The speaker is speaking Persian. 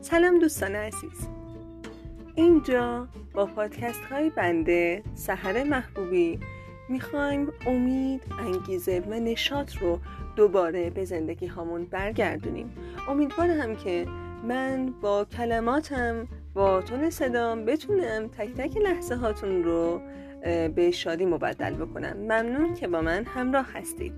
سلام دوستان عزیز. اینجا با پادکست های بنده سحر محبوبی می‌خوایم امید، انگیزه و نشاط رو دوباره به زندگی هامون برگردونیم. امیدوارم که من با کلماتم با تون صدام بتونم تک تک لحظه هاتون رو به شادی مبدل بکنم. ممنون که با من همراه هستید.